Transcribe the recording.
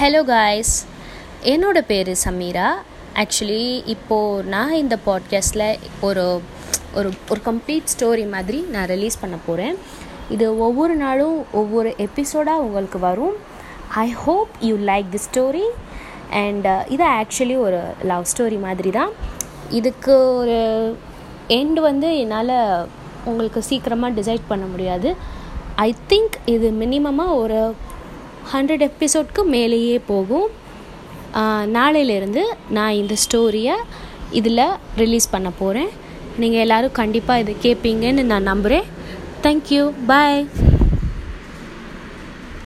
Hello guys என்னோடய பேர் Sameera. Actually இப்போது நான் இந்த பாட்காஸ்ட்டில் ஒரு ஒரு ஒரு கம்ப்ளீட் ஸ்டோரி மாதிரி நான் ரிலீஸ் பண்ண போகிறேன் இது ஒவ்வொரு நாளும் ஒவ்வொரு எபிசோடாக உங்களுக்கு வரும். I hope you like the story and இது ஆக்சுவலி ஒரு லவ் ஸ்டோரி மாதிரி தான். இதுக்கு ஒரு எண்ட் வந்து என்னால் உங்களுக்கு சீக்கிரமாக டிசைட் பண்ண முடியாது. ஐ திங்க் இது மினிமமாக ஒரு ஹண்ட்ரட் எபிசோட்க்கு மேலேயே போகும். நாளையிலேருந்து நான் இந்த ஸ்டோரியை இதில் ரிலீஸ் பண்ண போகிறேன். நீங்கள் எல்லோரும் கண்டிப்பாக இதை கேட்பீங்கன்னு நான் நம்புகிறேன். Thank you bye